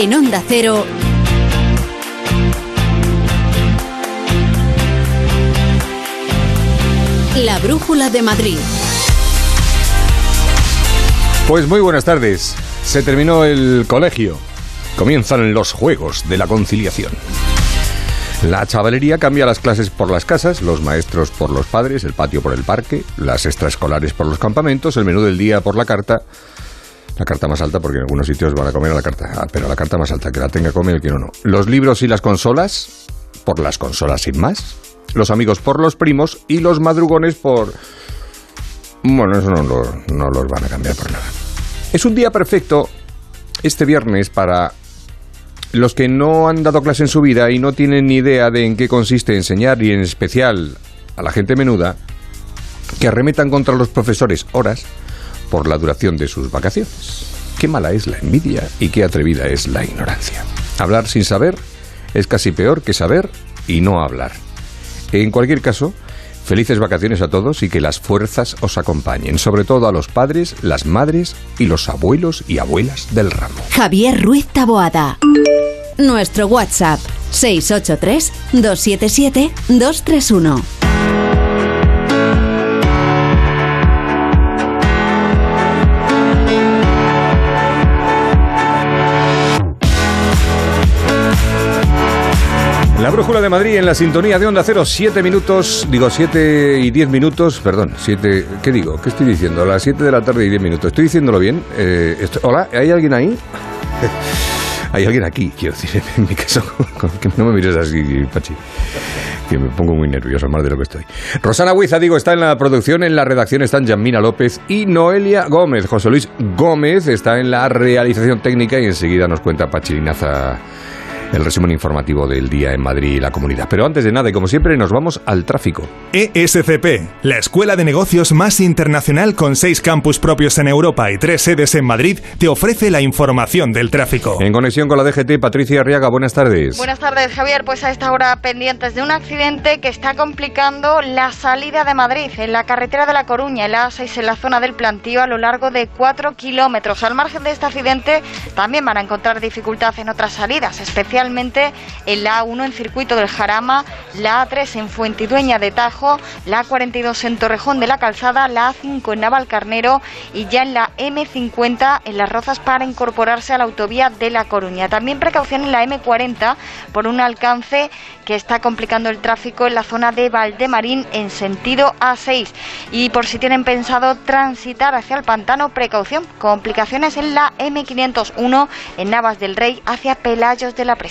En Onda Cero. La Brújula de Madrid. Pues muy buenas tardes. Se terminó el colegio. Comienzan los juegos de la conciliación. La chavalería cambia las clases por las casas, los maestros por los padres, el patio por el parque, las extraescolares por los campamentos, el menú del día por la carta. La carta más alta, porque en algunos sitios van a comer a la carta. Ah, pero la carta más alta, que la tenga come el que no no. Los libros y las consolas, por las consolas sin más. Los amigos por los primos y los madrugones por... Bueno, eso no, lo- no los van a cambiar por nada. Es un día perfecto este viernes para los que no han dado clase en su vida y no tienen ni idea de en qué consiste enseñar y en especial a la gente menuda, que arremetan contra los profesores horas por la duración de sus vacaciones. Qué mala es la envidia y qué atrevida es la ignorancia. Hablar sin saber es casi peor que saber y no hablar. En cualquier caso, felices vacaciones a todos y que las fuerzas os acompañen, sobre todo a los padres, las madres y los abuelos y abuelas del ramo. Javier Ruiz Taboada. Nuestro WhatsApp 683-277-231. La Brújula de Madrid en la sintonía de Onda Cero, 7 minutos, digo 7 y 10 minutos, perdón, 7, ¿qué digo? ¿Qué estoy diciendo? A las 7 de la tarde y 10 minutos. ¿Estoy diciéndolo bien? Eh, esto- Hola, ¿hay alguien ahí? Hay alguien aquí, quiero decir, en mi caso, que no me mires así, Pachi, que me pongo muy nervioso, más de lo que estoy. Rosana Huiza, digo, está en la producción, en la redacción están Yamina López y Noelia Gómez. José Luis Gómez está en la realización técnica y enseguida nos cuenta Pachi Linaza el resumen informativo del día en Madrid y la comunidad. Pero antes de nada, y como siempre, nos vamos al tráfico. ESCP, la escuela de negocios más internacional con seis campus propios en Europa y tres sedes en Madrid, te ofrece la información del tráfico. En conexión con la DGT, Patricia Arriaga, buenas tardes. Buenas tardes, Javier. Pues a esta hora pendientes de un accidente que está complicando la salida de Madrid en la carretera de La Coruña, el A6 en la zona del plantío a lo largo de 4 kilómetros. Al margen de este accidente también van a encontrar dificultad en otras salidas, especialmente en la A1 en circuito del Jarama, la A3 en Fuentidueña de Tajo, la A42 en Torrejón de la Calzada, la A5 en Navalcarnero y ya en la M50 en Las Rozas para incorporarse a la autovía de La Coruña. También precaución en la M40 por un alcance que está complicando el tráfico en la zona de Valdemarín en sentido A6. Y por si tienen pensado transitar hacia el pantano, precaución, complicaciones en la M501 en Navas del Rey hacia Pelayos de la Presa.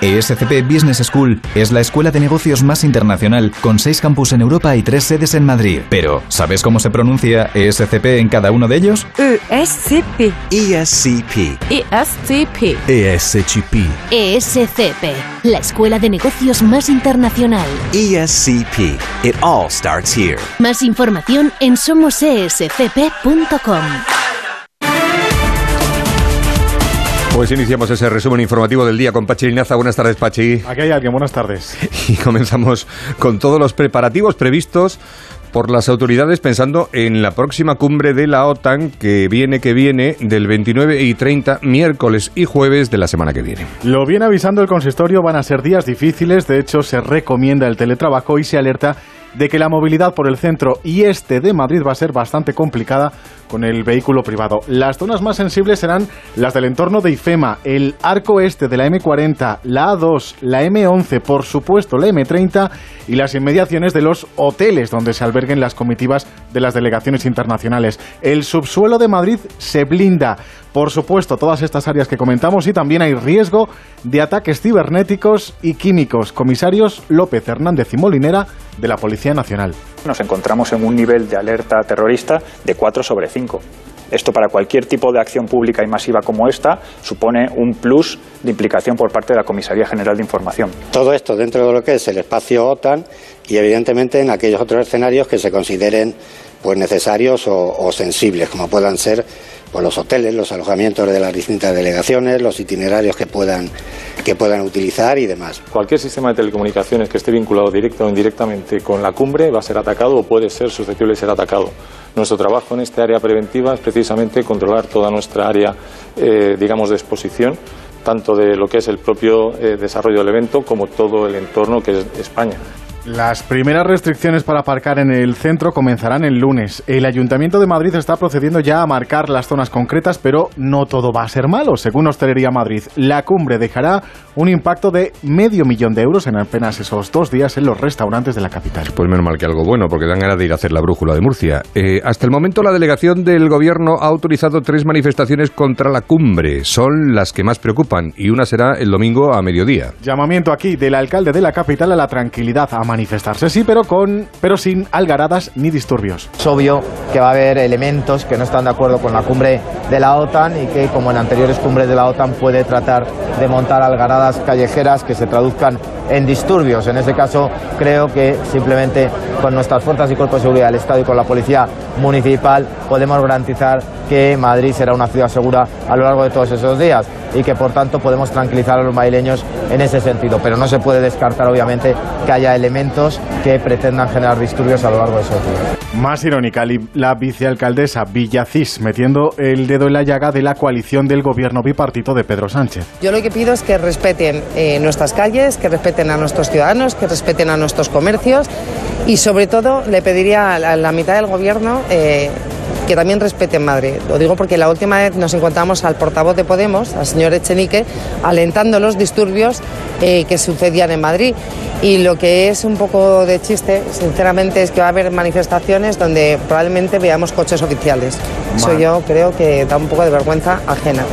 ESCP Business School es la escuela de negocios más internacional con seis campus en Europa y tres sedes en Madrid. Pero, ¿sabes cómo se pronuncia ESCP en cada uno de ellos? ESCP. ESCP. ESCP. ESCP. ESCP, la escuela de negocios más internacional. ESCP. It all starts here. Más información en somosescp.com. Pues iniciamos ese resumen informativo del día con Pachi Linaza. Buenas tardes, Pachi. Aquí hay alguien, buenas tardes. Y comenzamos con todos los preparativos previstos por las autoridades pensando en la próxima cumbre de la OTAN que viene, que viene del 29 y 30 miércoles y jueves de la semana que viene. Lo viene avisando el consistorio, van a ser días difíciles, de hecho se recomienda el teletrabajo y se alerta de que la movilidad por el centro y este de Madrid va a ser bastante complicada con el vehículo privado. Las zonas más sensibles serán las del entorno de IFEMA, el arco este de la M40, la A2, la M11, por supuesto la M30 y las inmediaciones de los hoteles donde se alberguen las comitivas de las delegaciones internacionales. El subsuelo de Madrid se blinda. Por supuesto, todas estas áreas que comentamos y también hay riesgo de ataques cibernéticos y químicos. Comisarios López Hernández y Molinera de la Policía Nacional. Nos encontramos en un nivel de alerta terrorista de 4 sobre 5. Esto para cualquier tipo de acción pública y masiva como esta supone un plus de implicación por parte de la Comisaría General de Información. Todo esto dentro de lo que es el espacio OTAN y evidentemente en aquellos otros escenarios que se consideren pues necesarios o, o sensibles, como puedan ser los hoteles, los alojamientos de las distintas delegaciones, los itinerarios que puedan, que puedan utilizar y demás. Cualquier sistema de telecomunicaciones que esté vinculado directa o indirectamente con la cumbre va a ser atacado o puede ser susceptible de ser atacado. Nuestro trabajo en este área preventiva es precisamente controlar toda nuestra área, eh, digamos, de exposición tanto de lo que es el propio eh, desarrollo del evento como todo el entorno que es España. Las primeras restricciones para aparcar en el centro comenzarán el lunes. El Ayuntamiento de Madrid está procediendo ya a marcar las zonas concretas, pero no todo va a ser malo. Según Hostelería Madrid, la cumbre dejará un impacto de medio millón de euros en apenas esos dos días en los restaurantes de la capital. Pues menos mal que algo bueno, porque dan ganas de ir a hacer la brújula de Murcia. Eh, hasta el momento la delegación del gobierno ha autorizado tres manifestaciones contra la cumbre. Son las que más preocupan y una será el domingo a mediodía. Llamamiento aquí del alcalde de la capital a la tranquilidad, a manifestarse, sí, pero, con, pero sin algaradas ni disturbios. Es obvio que va a haber elementos que no están de acuerdo con la cumbre de la OTAN y que, como en anteriores cumbres de la OTAN, puede tratar de montar algaradas callejeras que se traduzcan en disturbios. En ese caso, creo que simplemente con nuestras fuerzas y cuerpos de seguridad del Estado y con la policía municipal podemos garantizar que Madrid será una ciudad segura a lo largo de todos esos días y que por tanto podemos tranquilizar a los madrileños en ese sentido. Pero no se puede descartar obviamente que haya elementos que pretendan generar disturbios a lo largo de esos días. Más irónica, la vicealcaldesa Villacís metiendo el dedo en la llaga de la coalición del gobierno bipartito de Pedro Sánchez. Yo lo que pido es que respeten eh, nuestras calles, que respeten a nuestros ciudadanos, que respeten a nuestros comercios y sobre todo le pediría a la mitad del gobierno eh, que también respeten Madrid. Lo digo porque la última vez nos encontramos al portavoz de Podemos, al señor Echenique, alentando los disturbios eh, que sucedían en Madrid. Y lo que es un poco de chiste, sinceramente, es que va a haber manifestaciones donde probablemente veamos coches oficiales. Eso yo creo que da un poco de vergüenza ajena.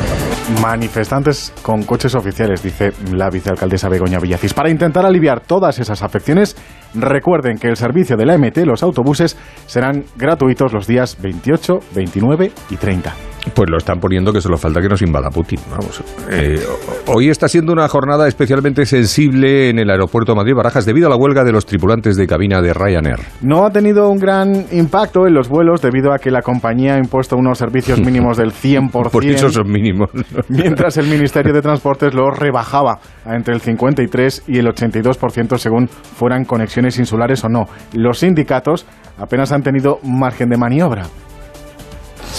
Manifestantes con coches oficiales, dice la vicealcaldesa Begoña Villacís. Para intentar aliviar todas esas afecciones, recuerden que el servicio de la MT, los autobuses, serán gratuitos los días 28, 29 y 30. Pues lo están poniendo que solo falta que nos invada Putin. Vamos. Eh, hoy está siendo una jornada especialmente sensible en el aeropuerto de Madrid-Barajas debido a la huelga de los tripulantes de cabina de Ryanair. No ha tenido un gran impacto en los vuelos debido a que la compañía ha impuesto unos servicios mínimos del 100%. Por eso son mínimos. mientras el Ministerio de Transportes lo rebajaba a entre el 53 y el 82% según fueran conexiones insulares o no. Los sindicatos apenas han tenido margen de maniobra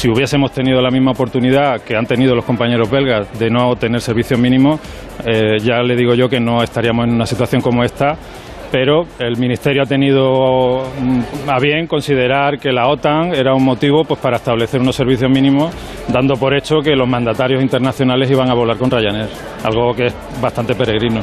si hubiésemos tenido la misma oportunidad que han tenido los compañeros belgas de no tener servicios mínimos, eh, ya le digo yo que no estaríamos en una situación como esta pero el Ministerio ha tenido mm, a bien considerar que la OTAN era un motivo pues, para establecer unos servicios mínimos, dando por hecho que los mandatarios internacionales iban a volar con Ryanair, algo que es bastante peregrino.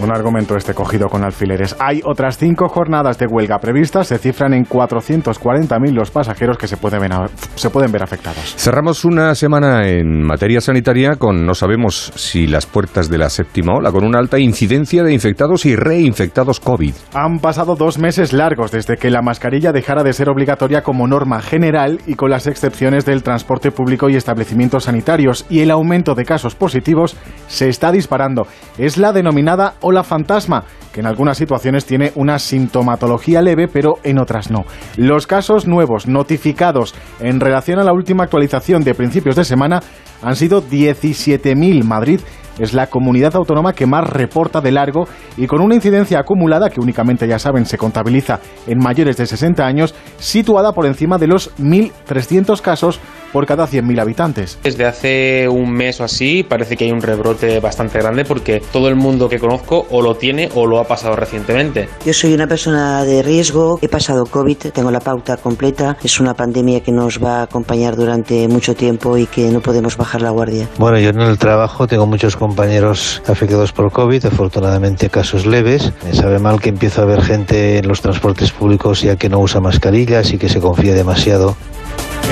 Un argumento este cogido con alfileres. Hay otras cinco jornadas de huelga previstas, se cifran en 440.000 los pasajeros que se pueden, ver, se pueden ver afectados. Cerramos una semana en materia sanitaria con no sabemos si las puertas de la séptima ola, con una alta incidencia de infectados y reinfectados COVID. Han pasado dos meses largos desde que la mascarilla dejara de ser obligatoria como norma general y con las excepciones del transporte público y establecimientos sanitarios y el aumento de casos positivos se está disparando. Es la denominada ola fantasma, que en algunas situaciones tiene una sintomatología leve pero en otras no. Los casos nuevos notificados en relación a la última actualización de principios de semana han sido 17.000 Madrid es la comunidad autónoma que más reporta de largo y con una incidencia acumulada que únicamente ya saben se contabiliza en mayores de 60 años, situada por encima de los 1.300 casos por cada 100.000 habitantes. Desde hace un mes o así parece que hay un rebrote bastante grande porque todo el mundo que conozco o lo tiene o lo ha pasado recientemente. Yo soy una persona de riesgo, he pasado COVID, tengo la pauta completa, es una pandemia que nos va a acompañar durante mucho tiempo y que no podemos bajar la guardia. Bueno, yo en el trabajo tengo muchos compañeros afectados por COVID, afortunadamente casos leves. Me sabe mal que empieza a haber gente en los transportes públicos ya que no usa mascarillas y que se confía demasiado.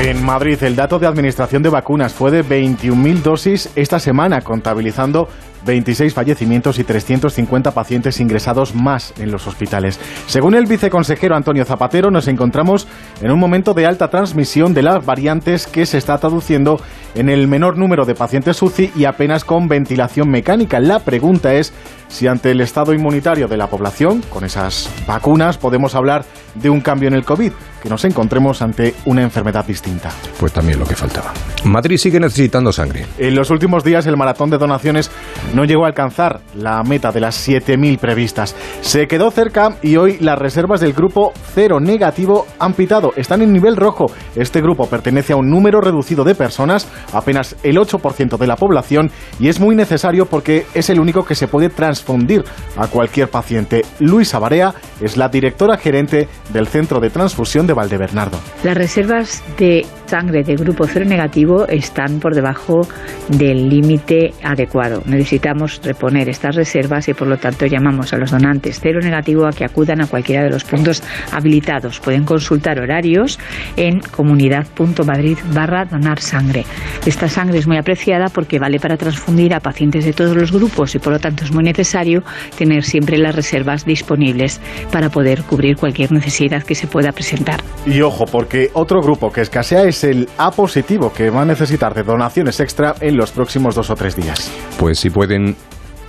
En Madrid, el dato de administración de vacunas fue de 21.000 dosis esta semana, contabilizando 26 fallecimientos y 350 pacientes ingresados más en los hospitales. Según el viceconsejero Antonio Zapatero, nos encontramos en un momento de alta transmisión de las variantes que se está traduciendo en el menor número de pacientes UCI y apenas con ventilación mecánica. La pregunta es si ante el estado inmunitario de la población, con esas vacunas, podemos hablar de un cambio en el COVID. Que nos encontremos ante una enfermedad distinta. Pues también lo que faltaba. Madrid sigue necesitando sangre. En los últimos días el maratón de donaciones no llegó a alcanzar la meta de las 7.000 previstas. Se quedó cerca y hoy las reservas del grupo cero negativo han pitado. Están en nivel rojo. Este grupo pertenece a un número reducido de personas, apenas el 8% de la población, y es muy necesario porque es el único que se puede transfundir a cualquier paciente. Luisa Barea es la directora gerente del Centro de Transfusión de Valdebernardo. Las reservas de sangre de grupo cero negativo están por debajo del límite adecuado. Necesitamos reponer estas reservas y por lo tanto llamamos a los donantes cero negativo a que acudan a cualquiera de los puntos habilitados. Pueden consultar horarios en comunidad.madrid barra donar sangre. Esta sangre es muy apreciada porque vale para transfundir a pacientes de todos los grupos y por lo tanto es muy necesario tener siempre las reservas disponibles para poder cubrir cualquier necesidad que se pueda presentar. Y ojo, porque otro grupo que escasea es el A positivo, que va a necesitar de donaciones extra en los próximos dos o tres días. Pues si pueden,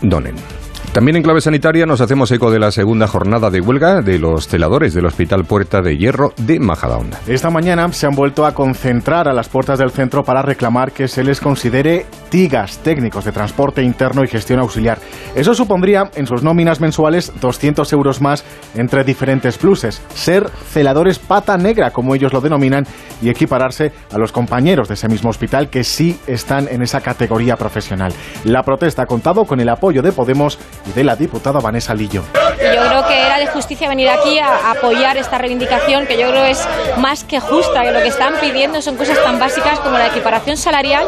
donen. También en clave sanitaria nos hacemos eco de la segunda jornada de huelga de los celadores del Hospital Puerta de Hierro de Majadahonda. Esta mañana se han vuelto a concentrar a las puertas del centro para reclamar que se les considere TIGAS, técnicos de transporte interno y gestión auxiliar. Eso supondría en sus nóminas mensuales 200 euros más entre diferentes pluses, ser celadores pata negra, como ellos lo denominan, y equipararse a los compañeros de ese mismo hospital que sí están en esa categoría profesional. La protesta ha contado con el apoyo de Podemos y de la diputada Vanessa Lillo. Yo creo que era de justicia venir aquí a apoyar esta reivindicación, que yo creo es más que justa, que lo que están pidiendo son cosas tan básicas como la equiparación salarial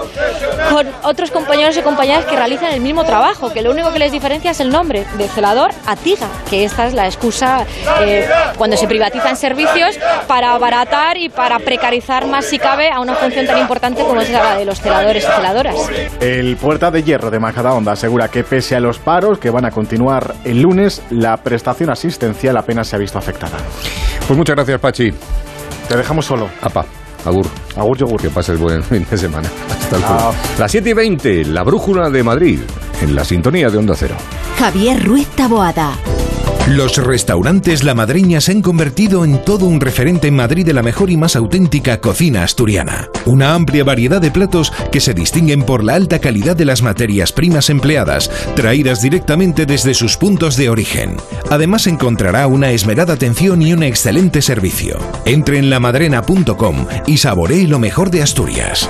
con otros compañeros y compañeras que realizan el mismo trabajo, que lo único que les diferencia es el nombre, de celador a tiga, que esta es la excusa eh, cuando se privatizan servicios para abaratar y para precarizar más si cabe a una función tan importante como es la de los celadores y celadoras. El Puerta de Hierro de Majadahonda asegura que pese a los paros que van a continuar el lunes, la prestación asistencial apenas se ha visto afectada. Pues muchas gracias, Pachi. Te dejamos solo. Apa, agur. Agur, yogur. Que pases buen fin de semana. Hasta luego. Chao. Las 7 y 20, la brújula de Madrid, en la sintonía de Onda Cero. Javier Ruiz Taboada. Los restaurantes La Madreña se han convertido en todo un referente en Madrid de la mejor y más auténtica cocina asturiana. Una amplia variedad de platos que se distinguen por la alta calidad de las materias primas empleadas, traídas directamente desde sus puntos de origen. Además encontrará una esmerada atención y un excelente servicio. Entre en lamadrena.com y saboree lo mejor de Asturias.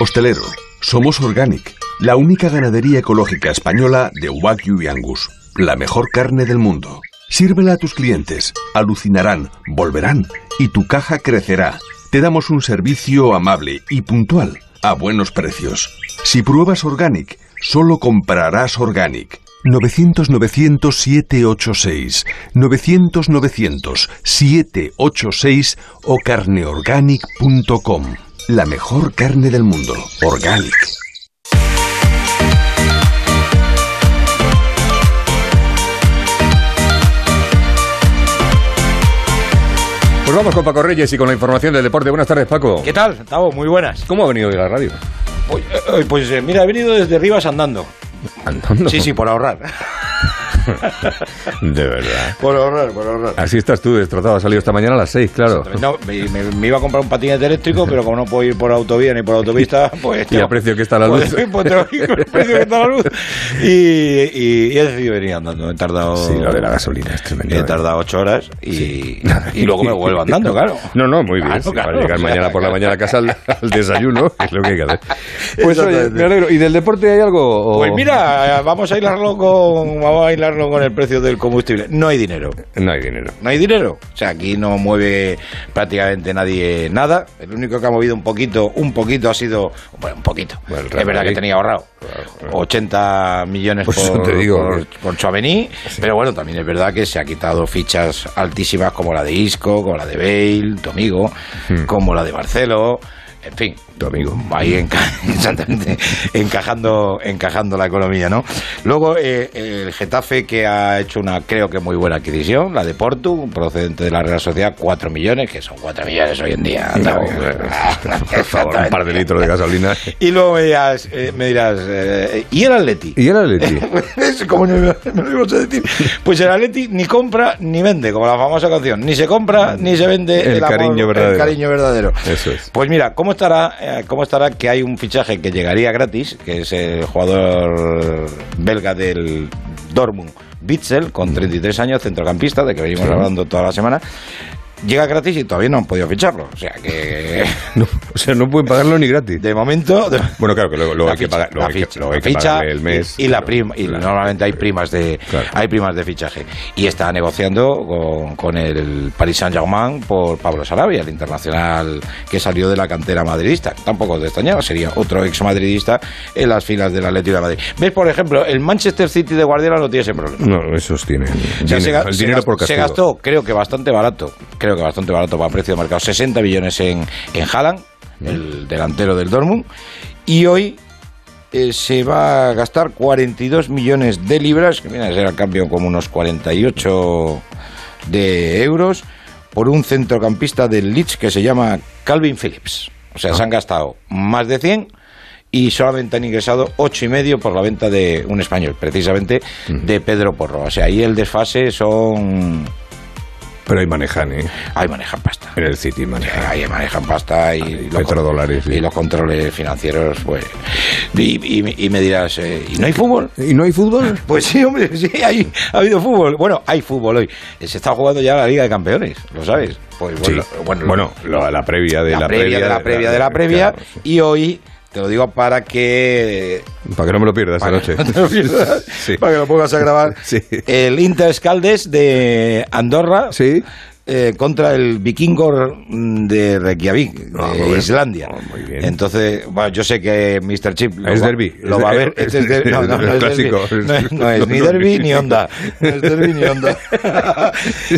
Hostelero, somos Organic, la única ganadería ecológica española de Wagyu y Angus, la mejor carne del mundo. Sírvela a tus clientes, alucinarán, volverán y tu caja crecerá. Te damos un servicio amable y puntual, a buenos precios. Si pruebas Organic, solo comprarás Organic. 900-900-786, 900-900-786 o carneorganic.com. La mejor carne del mundo, Organic. Vamos con Paco Reyes y con la información del deporte. Buenas tardes, Paco. ¿Qué tal? Estamos muy buenas. ¿Cómo ha venido hoy la radio? Pues, eh, pues, eh, mira, he venido desde Rivas andando. ¿Andando? Sí, sí, por ahorrar. De verdad. Por ahorrar, por ahorrar. Así estás tú, destrozado. Ha salido esta mañana a las 6, claro. No, me, me- me iba a comprar un patinete eléctrico, pero como no puedo ir por autovía ni por autopista, pues... Y a precio que está la luz. Pues, pues tengo que ir con el precio que está la luz. Y, y- y he decidido venir andando. He tardado... Sí, lo de la gasolina es tremendo. ¿eh? He tardado ocho horas y, y luego me vuelvo andando, claro. No, no, muy bien. Claro, sí, claro. Para llegar mañana por la mañana a casa al, al desayuno, es lo que hay que hacer. Pues oye, me alegro. ¿Y del deporte hay algo? o- Pues mira, vamos a hilarlo con vamos a hilarlo con el precio del combustible. No hay dinero. No hay dinero. No hay dinero. O sea, aquí no mueve prácticamente nadie nada. El único que ha movido un poquito, un poquito ha sido, bueno, un poquito. Bueno, es verdad que tenía ahorrado 80 millones Pues por, eso te digo por, que- por pero bueno, también es verdad que se ha quitado fichas altísimas como la de Isco, como la de Bale, tu amigo, Hmm. como la de Marcelo. En fin, Tu amigo. ahí enca- exactamente, encajando, encajando la economía, ¿no? Luego eh, el Getafe que ha hecho una, creo que muy buena adquisición, la de Portu, procedente de la Real Sociedad, 4 millones, que son 4 millones hoy en día. ¿no? Por favor, un par de litros de gasolina. Y luego me dirás, eh, me dirás eh, ¿y el Atleti? ¿Y el Atleti? Como no me, me lo a decir. Pues el Atleti ni compra ni vende, como la famosa canción. Ni se compra ni se vende El amor- cariño verdadero. El cariño verdadero. Eso es. Pues mira, ¿cómo estará, eh, ¿cómo estará que hay un fichaje que llegaría gratis, que es el jugador belga del Dortmund, Bitzel, con 33 años, centrocampista, de que venimos hablando toda la semana? Llega gratis y todavía no han podido ficharlo. O sea que. No, o sea, no pueden pagarlo ni gratis. De momento. de- Bueno, claro que luego, luego hay que pagar, luego hay que, ficha, luego hay la que ficha pagarle el mes. y, y la prima y claro. normalmente hay primas de Claro. hay primas de fichaje y está negociando con, con el Paris Saint Germain por Pablo Sarabia el internacional que salió de la cantera madridista tampoco te extrañaba sería otro ex madridista en las filas del Atlético de Madrid ves por ejemplo el Manchester City de Guardiola no tiene ese problema No, esos tienen. o sea, se, el se dinero por se castigo. gastó, creo que bastante barato, creo que bastante barato para precio de mercado, 60 millones en, en Haaland, el delantero del Dortmund, y hoy eh, se va a gastar 42 millones de libras, que viene a ser al cambio como unos 48 de euros, por un centrocampista del Leeds que se llama Calvin Phillips. O sea, se han gastado más de 100 y solamente han ingresado ocho y medio por la venta de un español, precisamente de Pedro Porro. O sea, ahí el desfase son... Pero ahí manejan, ¿eh? Ahí manejan pasta. En el City manejan. Ahí manejan pasta y, los, petrodólares, sí. y los controles financieros, pues... Y, y- y me dirás, eh, ¿y no hay fútbol? ¿Y no hay fútbol? Pues sí, hombre, sí, hay, ha habido fútbol. Bueno, hay fútbol hoy. Se está jugando ya la Liga de Campeones, ¿lo sabes? Pues Sí. bueno, Bueno, lo- la previa de la, previa, de la previa de la previa. claro, sí. Y hoy, te lo digo para que Para que no me lo pierdas esta Para noche. que no te lo pierdas, Sí. para que lo pongas a grabar. Sí. El Inter Scaldes de Andorra Sí. Eh, contra el Vikingor de Reykjavik, Ah, de bien. Islandia. Ah, muy bien. Entonces, bueno, yo sé que Mr. Chip lo Es va, derbi. Lo Es va a ver. es- Este es. No, no, no es clásico. No es, no es ni no. ni onda. No es derbi ni onda.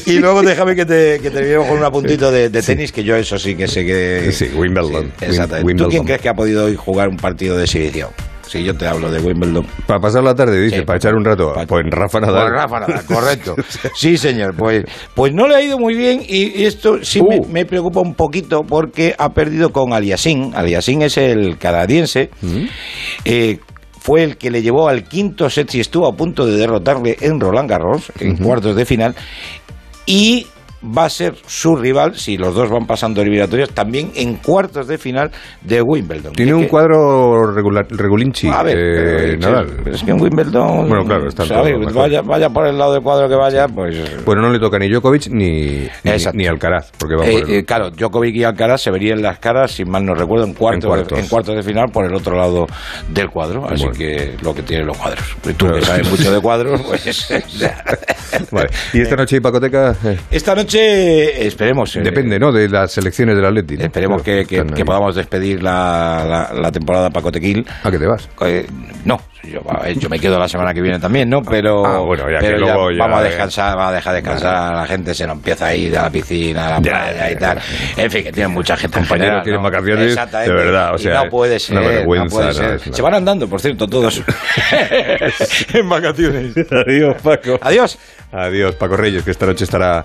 y luego déjame que te, que terminemos con un apuntito de, de tenis, que yo eso sí que sé que... Sí, Wimbledon. Sí, exactamente. ¿Tú quién crees que ha podido hoy jugar un partido de exhibición? Si yo te hablo de Wimbledon. Para pasar la tarde, dice, Sí. para echar un rato. Pues Rafa Nadal. Pues Rafa Nadal, correcto. Sí, señor. Pues, pues no le ha ido muy bien y esto sí me, Uh. me preocupa un poquito porque ha perdido con Aliasin. Aliasin es el canadiense. Mm. Eh, fue el que le llevó al quinto set y estuvo a punto de derrotarle en Roland Garros, en cuartos de final. Y va a ser su rival, si los dos van pasando eliminatorias, también en cuartos de final de Wimbledon. Tiene un que- cuadro regular, regulinchi, a ver, eh, pero, Nadal. pero es que en Wimbledon. Vaya, vaya por el lado del cuadro que vaya, pues. Bueno, no le toca ni Djokovic ni, ni, Alcaraz, porque va Eh, por el- eh, claro, Djokovic y Alcaraz se verían las caras, si mal no recuerdo, en cuartos, En cuartos. De, en cuartos de final por el otro lado del cuadro. Así Bueno. que lo que tienen los cuadros. Y Tú que sabes mucho de cuadros, pues. Vale. ¿Y esta noche hipoteca? Esta noche esperemos. eh, Depende, ¿no? De las selecciones del Atleti. ¿no? Esperemos Claro, que, que- podamos despedir la, la, la temporada Paco Tequil. ¿A qué te vas? Eh, no, yo, yo me quedo la semana que viene también, ¿no? Pero, Ah, bueno, ya pero que luego ya, vamos a descansar, vamos a dejar descansar, la gente se nos empieza a ir a la piscina, a la Ya, playa ya, y tal. En fin, que tienen mucha gente en Compañeros general, tienen ¿no? vacaciones, de verdad, o sea, no puede ser, una vergüenza, no puede ser. Se van andando, por cierto, todos en vacaciones. Adiós, Paco. Adiós. Adiós, Paco Reyes, que esta noche estará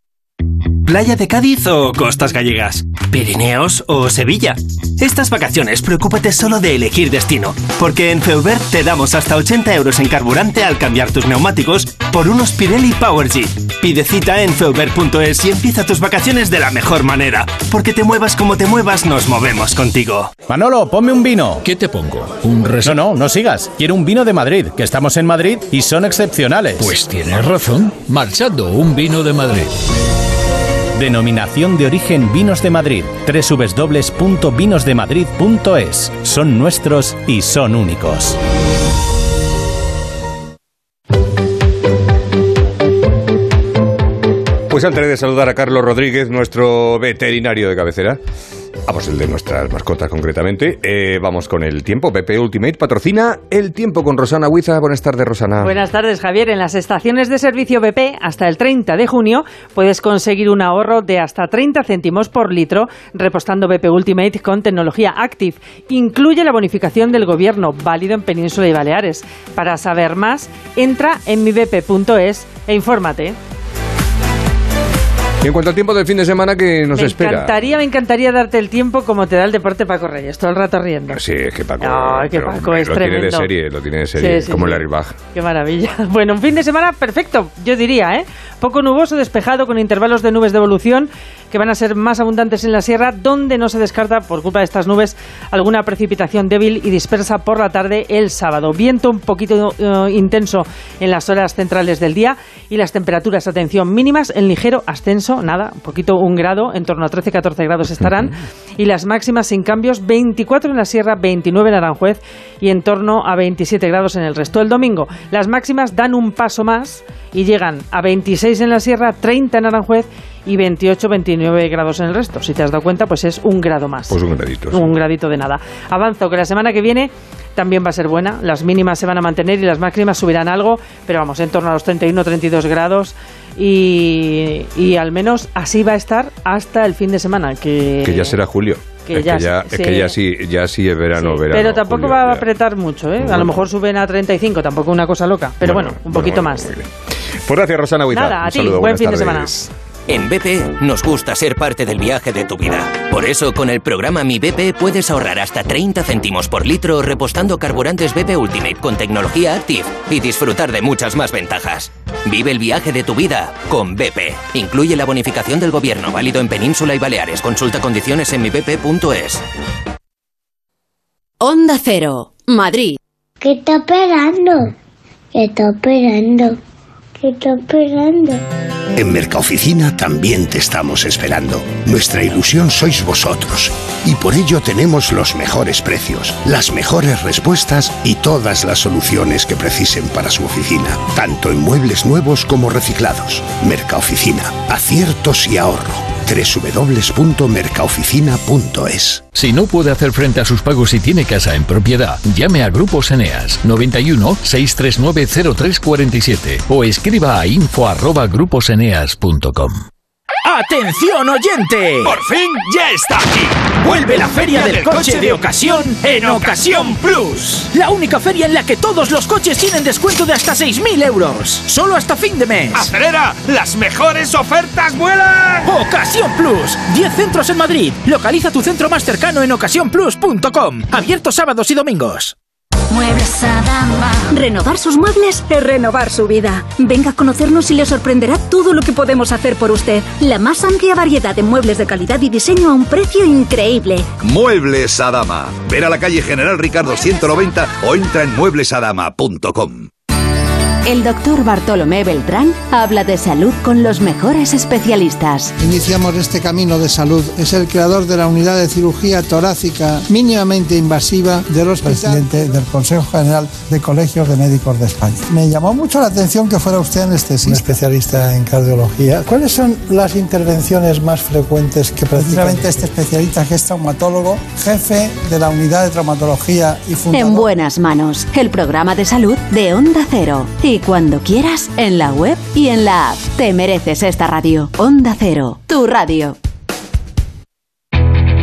¿Playa de Cádiz o costas gallegas? ¿Pirineos o Sevilla? Estas vacaciones preocúpate solo de elegir destino, porque en Feubert te damos hasta 80 euros en carburante al cambiar tus neumáticos por unos Pirelli Power G. Pide cita en feubert.es y empieza tus vacaciones de la mejor manera, porque te muevas como te muevas, nos movemos contigo. Manolo, ponme un vino. ¿Qué te pongo? ¿Un No, no, no sigas. Quiero un vino de Madrid, que estamos en Madrid y son excepcionales. Pues tienes razón. Marchando, un vino de Madrid. Denominación de origen Vinos de Madrid. www.vinosdemadrid.es. Son nuestros y son únicos. Pues antes de saludar a Carlos Rodríguez, nuestro veterinario de cabecera, vamos, el de nuestras mascotas concretamente, eh, vamos con el tiempo. BP Ultimate patrocina el tiempo con Rosana Huiza. Buenas tardes, Rosana. Buenas tardes, Javier. En las estaciones de servicio BP, hasta el 30 de junio, puedes conseguir un ahorro de hasta 30 céntimos por litro repostando BP Ultimate con tecnología Active. Incluye la bonificación del gobierno, válido en Península y Baleares. Para saber más, entra en mibp.es e infórmate. Y en cuanto al tiempo del fin de semana que nos me espera. encantaría, me encantaría darte el tiempo como te da el deporte Paco Reyes, todo el rato riendo. Sí, es que Paco, Ay, que pero Paco es lo tiene de tremendo. serie, lo tiene de serie, Sí, sí, como sí. Larry Bach. Qué maravilla. Bueno, un fin de semana perfecto, yo diría, ¿eh? Poco nuboso, despejado, con intervalos de nubes de evolución que van a ser más abundantes en la sierra, donde no se descarta, por culpa de estas nubes, alguna precipitación débil y dispersa por la tarde el sábado. Viento un poquito eh, intenso en las horas centrales del día y las temperaturas, atención, mínimas en ligero ascenso, nada, un poquito un grado, en torno a 13-14 grados estarán, y las máximas sin cambios, 24 en la sierra, 29 en Aranjuez y en torno a 27 grados en el resto. El domingo, las máximas dan un paso más y llegan a 26 en la sierra, 30 en Aranjuez y 28-29 grados en el resto. Si te has dado cuenta, pues es un grado más. Pues un gradito. sí. Un gradito de nada. Avanzo que la semana que viene también va a ser buena. Las mínimas se van a mantener y las máximas subirán algo, pero vamos, en torno a los 31-32 grados. Y, y al menos así va a estar hasta el fin de semana. Que, Que ya será julio. que es, ya que ya, sí, es que ya sí, ya sí es verano, verano. pero tampoco julio, va a apretar mucho, ¿eh? A lo mejor suben a 35, tampoco una cosa loca. Pero bueno, un poquito más. Pues gracias, Rosana Huiza. Nada, a ti, buen fin de tardes. En BP nos gusta ser parte del viaje de tu vida. Por eso, con el programa Mi BP puedes ahorrar hasta 30 céntimos por litro repostando carburantes BP Ultimate con tecnología Active y disfrutar de muchas más ventajas. Vive el viaje de tu vida con BP. Incluye la bonificación del gobierno válido en Península y Baleares. Consulta condiciones en mibp.es. Onda Cero, Madrid. ¿Qué está esperando? ¿Qué está esperando? ¿Qué está esperando? En Mercaoficina también te estamos esperando. Nuestra ilusión sois vosotros. Y por ello tenemos los mejores precios, las mejores respuestas y todas las soluciones que precisen para su oficina, tanto en muebles nuevos como reciclados. Mercaoficina, aciertos y ahorro. www.mercaoficina.es Si no puede hacer frente a sus pagos y tiene casa en propiedad, llame a Grupos Eneas 91 639 0347 o escriba a info@gruposeneas.com. ¡Atención oyente! ¡Por fin ya está aquí! Vuelve la Feria del Coche de Ocasión en Ocasión Plus. La única feria en la que todos los coches tienen descuento de hasta 6.000 euros. Solo hasta fin de mes. ¡Acelera! ¡Las mejores ofertas vuelan! Ocasión Plus. 10 centros en Madrid. Localiza tu centro más cercano en ocasiónplus.com. Abierto sábados y domingos. Muebles Adama. Renovar sus muebles es renovar su vida. Venga a conocernos y le sorprenderá todo lo que podemos hacer por usted. La más amplia variedad de muebles de calidad y diseño a un precio increíble. Muebles Adama. Ver a la calle General Ricardo 190 o entra en mueblesadama.com. El doctor Bartolomé Beltrán habla de salud con los mejores especialistas. Iniciamos este camino de salud. Es el creador de la unidad de cirugía torácica mínimamente invasiva del hospital. Presidente del Consejo General de Colegios de Médicos de España. Me llamó mucho la atención que fuera usted anestesista, un especialista en cardiología. ¿Cuáles son las intervenciones más frecuentes que precisamente este especialista, que es traumatólogo, jefe de la unidad de traumatología y fundador? En buenas manos, el programa de salud de Onda Cero. Y cuando quieras, en la web y en la app. Te mereces esta radio. Onda Cero, tu radio.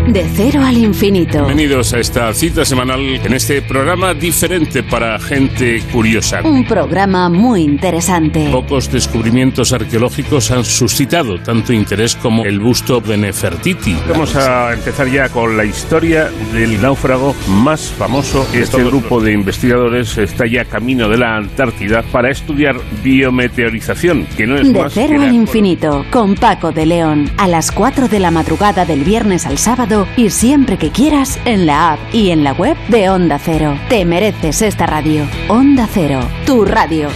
De cero al infinito. Bienvenidos a esta cita semanal en este programa diferente para gente curiosa. Un programa muy interesante. Pocos descubrimientos arqueológicos han suscitado tanto interés como el busto de Nefertiti. Vamos a empezar ya con la historia del náufrago más famoso. Este grupo de investigadores está ya camino de la Antártida para estudiar biometeorización, que no es De más cero al infinito, con Paco de León, a las 4 de la madrugada del viernes al sábado y siempre que quieras en la app y en la web de Onda Cero. Te mereces esta radio. Onda Cero, tu radio.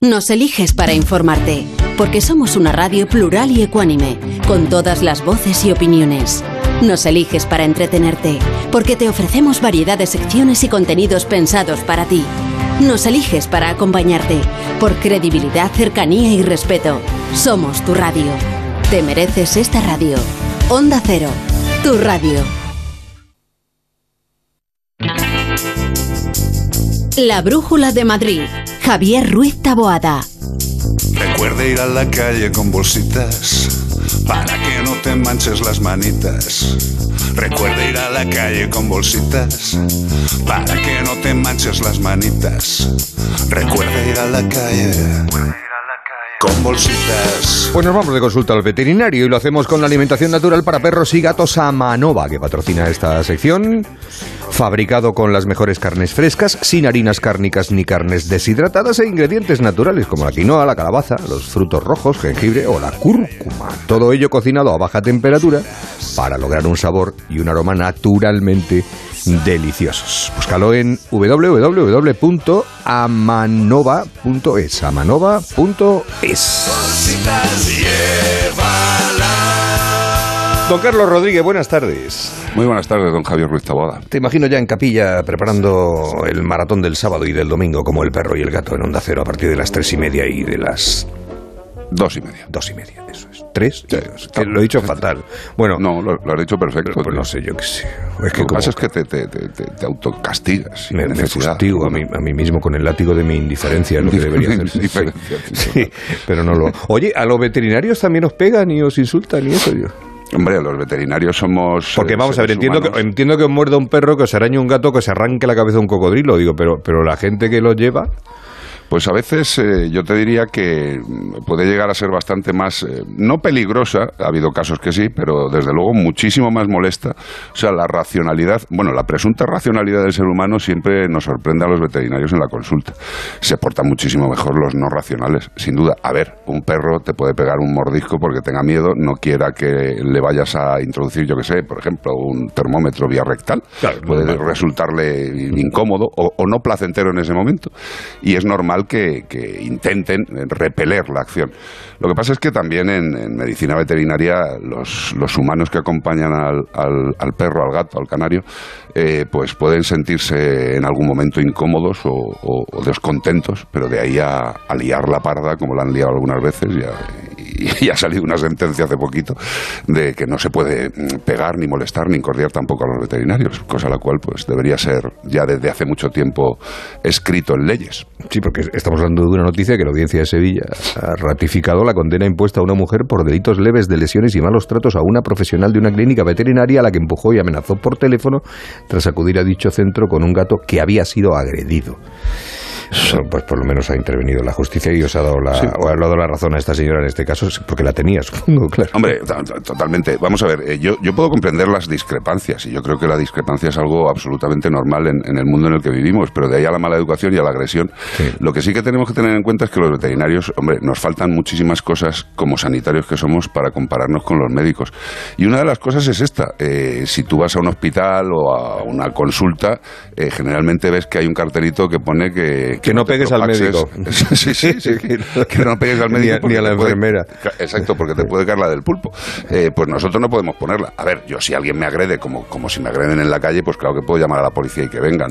Nos eliges para informarte, porque somos una radio plural y ecuánime, con todas las voces y opiniones. Nos eliges para entretenerte, porque te ofrecemos variedad de secciones y contenidos pensados para ti. Nos eliges para acompañarte. Por credibilidad, cercanía y respeto. Somos tu radio. Te mereces esta radio. Onda Cero, tu radio. La Brújula de Madrid. Javier Ruiz Taboada. Recuerde ir a la calle con bolsitas para que no te manches las manitas. Recuerda ir a la calle con bolsitas para que no te manches las manitas. Recuerda ir a la calle con bolsitas. Pues nos vamos de consulta al veterinario y lo hacemos con la alimentación natural para perros y gatos Amanova, que patrocina esta sección. Fabricado con las mejores carnes frescas, sin harinas cárnicas ni carnes deshidratadas e ingredientes naturales como la quinoa, la calabaza, los frutos rojos, jengibre o la cúrcuma. Todo ello cocinado a baja temperatura para lograr un sabor y un aroma naturalmente deliciosos. Búscalo en www.amanova.es. Amanova.es. Don Carlos Rodríguez, buenas tardes. Muy buenas tardes, don Javier Ruiz Taboada. Te imagino ya en capilla preparando el maratón del sábado y del domingo como el perro y el gato en Onda Cero a partir de las tres y media y de las... Dos y media. Dos y media, eso es. Tres lo he dicho fatal. Bueno, No, lo, lo has dicho perfecto. pues no sé, yo qué sé. Es que lo que pasa es que te, te, te, autocastigas. me, me fustigo a mí, a mí mismo con el látigo de mi indiferencia, lo que debería hacer. Sí, pero no lo. Oye, ¿a los veterinarios también os pegan y os insultan y eso yo? Hombre, los veterinarios somos. Porque vamos a ver, entiendo que, entiendo que os muerda un perro, que os arañe un gato, que os arranque la cabeza un cocodrilo, digo, pero, pero la gente que lo lleva. Pues a veces eh, yo te diría que puede llegar a ser bastante más, eh, no peligrosa, ha habido casos que sí, pero desde luego muchísimo más molesta. O sea, la racionalidad, bueno, la presunta racionalidad del ser humano siempre nos sorprende a los veterinarios en la consulta. Se portan muchísimo mejor los no racionales, sin duda. A ver, un perro te puede pegar un mordisco porque tenga miedo, no quiera que le vayas a introducir, yo que sé, por ejemplo, un termómetro vía rectal. puede resultarle incómodo o, o no placentero en ese momento. Y es normal que, intenten repeler la acción. Lo que pasa es que también en, medicina veterinaria los, humanos que acompañan al, perro, al gato, al canario, eh, pues pueden sentirse en algún momento incómodos o, descontentos, pero de ahí a, liar la parda, como la han liado algunas veces, y, y- ha salido una sentencia hace poquito de que no se puede pegar, ni molestar, ni incordiar tampoco a los veterinarios, cosa la cual pues debería ser ya desde hace mucho tiempo escrito en leyes. Sí, porque estamos hablando de una noticia que la audiencia de Sevilla ha ratificado la condena impuesta a una mujer por delitos leves de lesiones y malos tratos a una profesional de una clínica veterinaria a la que empujó y amenazó por teléfono tras acudir a dicho centro con un gato que había sido agredido. Pues por lo menos ha intervenido la justicia y os ha dado la, o ha dado la razón a esta señora en este caso, porque la tenía, supongo, claro. Hombre, to- to- totalmente. Vamos a ver, eh, yo, yo puedo comprender las discrepancias y yo creo que la discrepancia es algo absolutamente normal en, en el mundo en el que vivimos, pero de ahí a la mala educación y a la agresión. Lo que sí que tenemos que tener en cuenta es que los veterinarios, hombre, nos faltan muchísimas cosas como sanitarios que somos para compararnos con los médicos. Y una de las cosas es esta. eh, si tú vas a un hospital o a una consulta, eh, generalmente ves que hay un cartelito que pone que... Que no pegues al médico. sí, sí, sí. que no pegues al Ni médico. a- ni a la puede- enfermera. Exacto, porque te puede caer la del pulpo. Eh, pues nosotros no podemos ponerla. A ver, yo si alguien me agrede, como, como si me agreden en la calle, pues claro que puedo llamar a la policía y que vengan.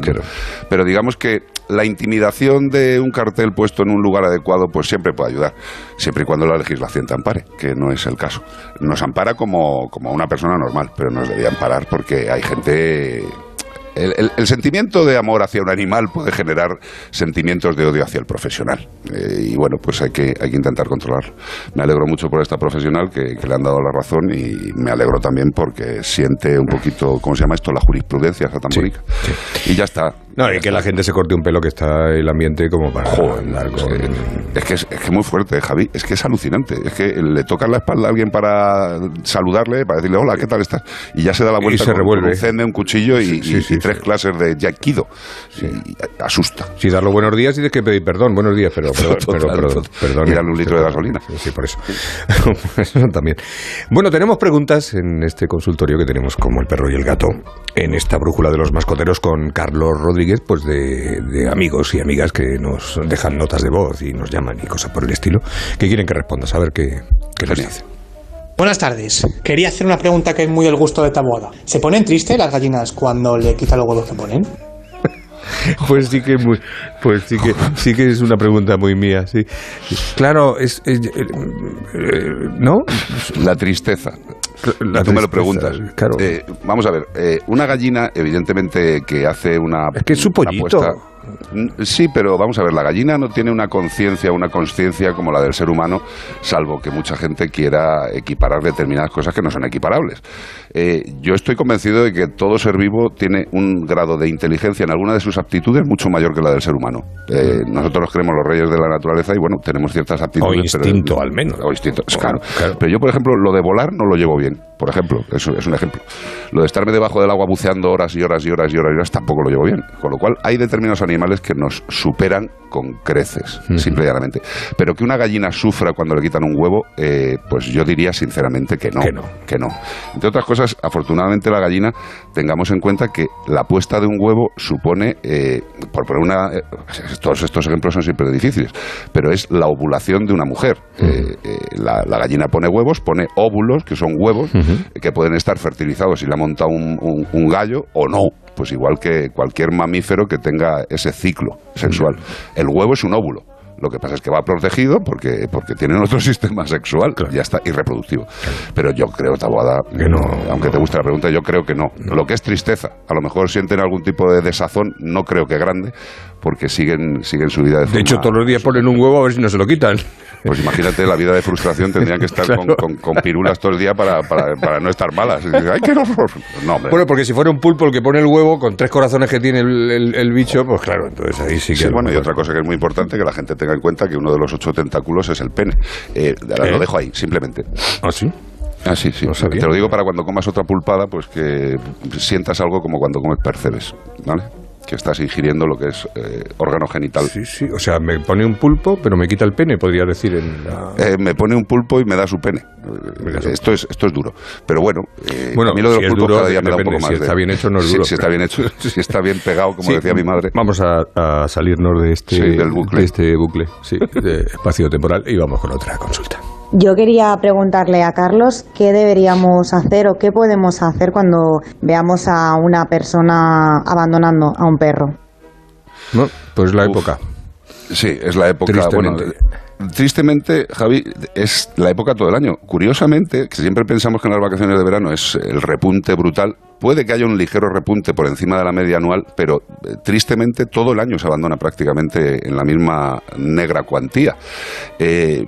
Pero digamos que la intimidación de un cartel puesto en un lugar adecuado, pues siempre puede ayudar, siempre y cuando la legislación te ampare, que no es el caso. Nos ampara como, como una persona normal, pero nos debía amparar porque hay gente el, el- el sentimiento de amor hacia un animal puede generar sentimientos de odio hacia el profesional. Eh, y bueno, pues hay que, hay que intentar controlarlo. Me alegro mucho por esta profesional que, que le han dado la razón y me alegro también porque siente un poquito, ¿cómo se llama esto? La jurisprudencia esa tamborica. Y ya está. No, y que la gente se corte un pelo que está el ambiente como para andar con... Es que es, es que es muy fuerte, Javi. Es que es alucinante. Es que le tocan la espalda a alguien para saludarle, para decirle hola, ¿qué tal estás? Y ya se da la Y vuelta se con, revuelve. con un un cuchillo y, Sí, y- sí, y tres clases de yaquido. Y asusta. Si dar los buenos días y tienes que pedir perdón. Buenos días, pero, pero, pero, pero- perdón. Y darle un litro de gasolina. Sí, por eso. Eso también. Bueno, tenemos preguntas en este consultorio que tenemos como el perro y el gato. En esta brújula de los mascoteros con Carlos Rodríguez, pues de, de amigos y amigas que nos dejan notas de voz y nos llaman y cosas por el estilo, que quieren que respondas. A ver qué, qué nos dice. Buenas tardes. Quería hacer una pregunta que es muy el gusto de Taboada. ¿Se ponen tristes las gallinas cuando le quitan los huevos que ponen? Pues sí que es muy, pues sí que sí que es una pregunta muy mía, sí. Claro, es, es- eh, eh, ¿no? La tristeza. La Tú me lo preguntas. claro. Eh, vamos a ver, eh, una gallina, evidentemente, que hace una. Es que es su pollito. puesta- Mm, Sí, pero vamos a ver, la gallina no tiene una conciencia, una consciencia como la del ser humano, salvo que mucha gente quiera equiparar determinadas cosas que no son equiparables. Eh, yo estoy convencido de que todo ser vivo tiene un grado de inteligencia en alguna de sus aptitudes mucho mayor que la del ser humano. Eh, nosotros nos creemos los reyes de la naturaleza y bueno, tenemos ciertas aptitudes. O pero- instinto, al menos. o instinto, claro. Pero yo, por ejemplo, lo de volar no lo llevo bien. Por ejemplo, eso es un ejemplo. Lo de estarme debajo del agua buceando horas y horas y horas y horas y horas tampoco lo llevo bien. Con lo cual, hay determinados animales que nos superan con creces, simple y llanamente. Pero que una gallina sufra cuando le quitan un huevo, eh, pues yo diría sinceramente que no. Que no. que no. Entre otras cosas, afortunadamente la gallina, tengamos en cuenta que la puesta de un huevo supone, eh, por poner una, eh, todos estos ejemplos son siempre difíciles, pero es la ovulación de una mujer. Eh, la, la gallina pone huevos, pone óvulos, que son huevos, que pueden estar fertilizados y le ha montado un, un- un gallo o no. Pues igual que cualquier mamífero que tenga ese ciclo sexual. El huevo es un óvulo. Lo que pasa es que va protegido porque, porque tienen otro sistema sexual, ya está, y reproductivo. Pero yo creo, Taboada, aunque te guste la pregunta, yo creo que no. Lo que es tristeza, a lo mejor sienten algún tipo de desazón, no creo que grande, porque siguen, siguen su vida de De hecho, forma- todos los días ponen un huevo a ver si no se lo quitan. Pues imagínate la vida de frustración, tendrían que estar con, Claro. con- con pirulas todo el día para, para, para no estar malas. ¡Ay, qué horror! No. Bueno, porque si fuera un pulpo el que pone el huevo con tres corazones que tiene el, el- el bicho, pues claro, entonces ahí sí que... Sí, bueno, y otra cosa que es muy importante que la gente tenga en cuenta que uno de los ocho tentáculos es el pene. Eh, ¿Eh? Lo dejo ahí, simplemente. ¿Ah, sí? Ah, sí, sí. Te lo digo para cuando comas otra pulpada, pues que sientas algo como cuando comes percebes, ¿vale? Que estás ingiriendo lo que es eh, órgano genital. Sí, sí, o sea, me pone un pulpo, pero me quita el pene, podría decir en la... Eh, me pone un pulpo y me da su pene. Esto es, esto es duro. Pero bueno, eh, Bueno, a mí lo de los pulpos duro, cada día me da un poco más Si de- está bien hecho, no es Sí, duro, Si está bien hecho, si está bien pegado, como Sí, decía mi madre. Vamos a, a salirnos de este, Sí, del bucle. de este bucle, sí, de espacio temporal y vamos con otra consulta. Yo quería preguntarle a Carlos qué deberíamos hacer o qué podemos hacer cuando veamos a una persona abandonando a un perro. No, pues la época. Sí, es la época. Tristemente. Bueno, tristemente, Javi, es la época todo el año. Curiosamente, que siempre pensamos que en las vacaciones de verano es el repunte brutal. Puede que haya un ligero repunte por encima de la media anual, pero eh, tristemente todo el año se abandona prácticamente en la misma negra cuantía. Eh,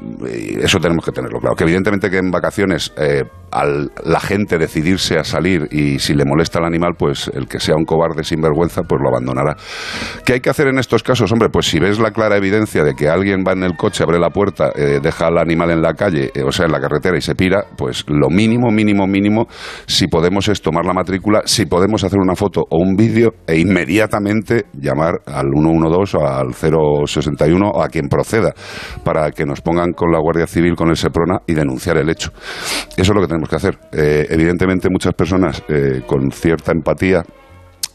eso tenemos que tenerlo claro. Que evidentemente que en vacaciones eh, al la gente decidirse a salir y si le molesta al animal, pues el que sea un cobarde sin vergüenza, pues lo abandonará. ¿Qué hay que hacer en estos casos? Hombre, pues si ves la clara evidencia de que alguien va en el coche, abre la puerta, eh, deja al animal en la calle, eh, o sea, en la carretera y se pira, pues lo mínimo, mínimo, mínimo, si podemos es tomar la matrícula, si podemos hacer una foto o un vídeo e inmediatamente llamar al 112 o al 061 o a quien proceda para que nos pongan con la Guardia Civil, con el SEPRONA y denunciar el hecho. Eso es lo que tenemos que hacer. Eh, evidentemente muchas personas con cierta empatía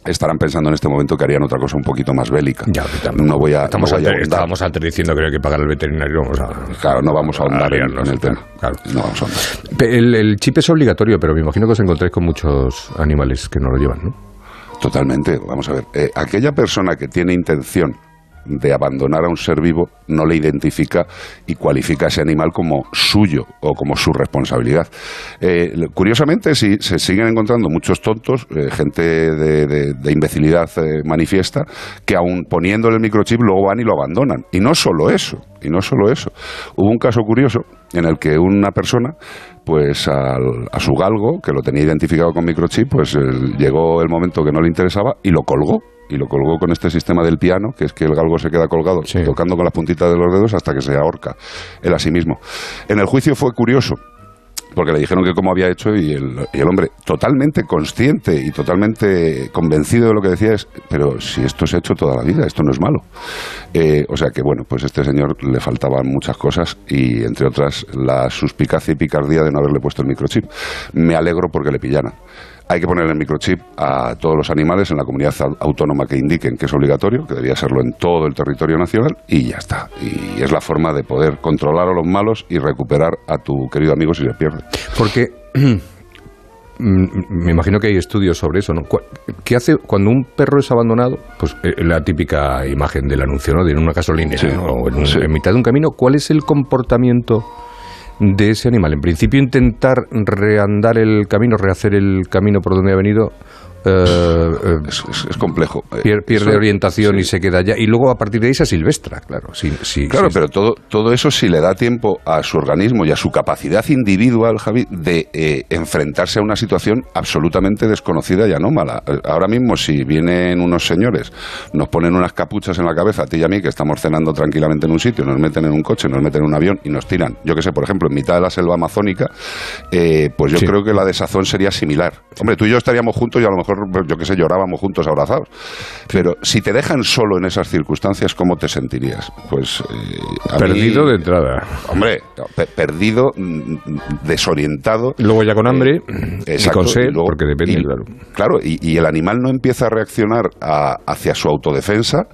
estarán pensando en este momento que harían otra cosa un poquito más bélica. no voy a, Estamos no voy a estábamos antes diciendo que hay que pagar al veterinario. Vamos a, Claro, no vamos a ahondar en, en el tema. claro. No vamos a ahondar. El chip es obligatorio, pero me imagino que os encontráis con muchos animales que no lo llevan, ¿no? Totalmente. Vamos a ver. eh, aquella persona que tiene intención de abandonar a un ser vivo no le identifica y cualifica a ese animal como suyo o como su responsabilidad. Eh, curiosamente, sí, se siguen encontrando muchos tontos, eh, gente de imbecilidad eh, manifiesta, que aun poniéndole el microchip luego van y lo abandonan. Y no solo eso, y no solo eso. Hubo un caso curioso en el que una persona pues al- a su galgo, que lo tenía identificado con microchip, pues eh, llegó el momento que no le interesaba y lo colgó. Y lo colgó con este sistema del piano, que es que el galgo se queda colgado, tocando con las puntitas de los dedos hasta que se ahorca él a sí mismo. En el juicio fue curioso, porque le dijeron que cómo había hecho y el, hombre totalmente consciente y totalmente convencido de lo que decía es, pero si esto se ha hecho toda la vida, esto no es malo. Eh, o sea que bueno, pues a este señor le faltaban muchas cosas y entre otras la suspicacia y picardía de no haberle puesto el microchip. Me alegro porque le pillaran. Hay que poner el microchip a todos los animales en la comunidad au- autónoma que indiquen que es obligatorio, que debería serlo en todo el territorio nacional, y ya está. Y es la forma de poder controlar a los malos y recuperar a tu querido amigo si se pierde. Porque mm, me imagino que hay estudios sobre eso, ¿no? ¿Qué hace cuando un perro es abandonado? Pues eh, la típica imagen del anuncio, ¿no? De en una gasolinera Sí, ¿no? o en, un- sí. en mitad de un camino. ¿Cuál es el comportamiento de ese animal? En principio, intentar reandar el camino, rehacer el camino por donde ha venido. Eh, eh, Es, complejo. Pier- pierde orientación y se queda allá. Y luego a partir de ahí se silvestra, claro. Sí, sí, Claro, pero todo, todo eso si le da tiempo a su organismo y a su capacidad individual, Javi, de eh, enfrentarse a una situación absolutamente desconocida y anómala. Ahora mismo, si vienen unos señores, nos ponen unas capuchas en la cabeza, a ti y a mí, que estamos cenando tranquilamente en un sitio, nos meten en un coche, nos meten en un avión y nos tiran, yo que sé, por ejemplo, en mitad de la selva amazónica, eh, pues yo creo que la desazón sería similar. Hombre, tú y yo estaríamos juntos y a lo mejor, pues, yo que sé, llorábamos juntos abrazados. Pero si te dejan solo en esas circunstancias, ¿cómo te sentirías? Pues eh, mí- Perdido de entrada. Hombre, no, pe- perdido, mm, desorientado. Luego ya con hambre y exacto, con sed, y luego- porque depende, y- claro. Claro, y, y el animal no empieza a reaccionar a- hacia su autodefensa,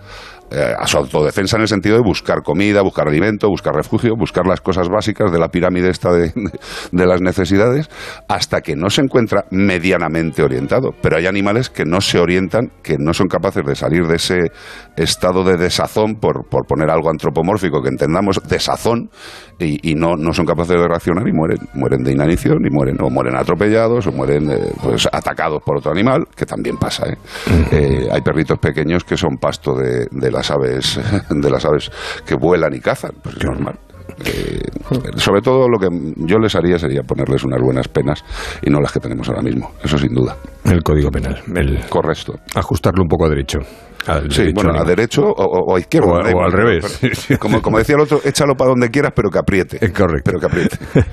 eh, a su autodefensa en el sentido de buscar comida, buscar alimento, buscar refugio, buscar las cosas básicas de la pirámide esta de, de las necesidades, hasta que no se encuentra medianamente orientado. Pero hay animales que no se orientan, que no son capaces de salir de ese estado de desazón, por, por poner algo antropomórfico que entendamos, desazón, y, y no, no son capaces de reaccionar y mueren. Mueren de inanición y mueren, o mueren atropellados, o mueren eh, pues, atacados por otro animal, que también pasa. ¿eh? Eh, hay perritos pequeños que son pasto de, de las aves, de las aves que vuelan y cazan, pues es normal. Eh, sobre todo lo que yo les haría sería ponerles unas buenas penas y no las que tenemos ahora mismo, eso sin duda. El Código Penal. El, Correcto. ajustarlo un poco a derecho. Al Sí, bueno, a derecho o, o- o a izquierda. O a- al revés. pero- como, como decía el otro, échalo para donde quieras, pero que apriete. Es correcto. Pero que apriete.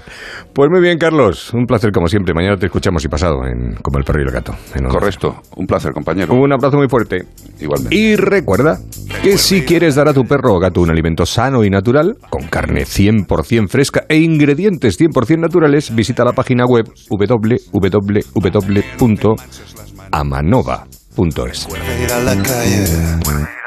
Pues muy bien, Carlos. Un placer como siempre. Mañana te escuchamos y pasado en Como el perro y el gato. Correcto. Un placer, compañero. Un abrazo muy fuerte. Igualmente. Y recuerda que si quieres dar a tu perro o gato un alimento sano y natural, con carne 100% fresca e ingredientes 100% naturales, visita la página web www.amanova.es. Ir a la calle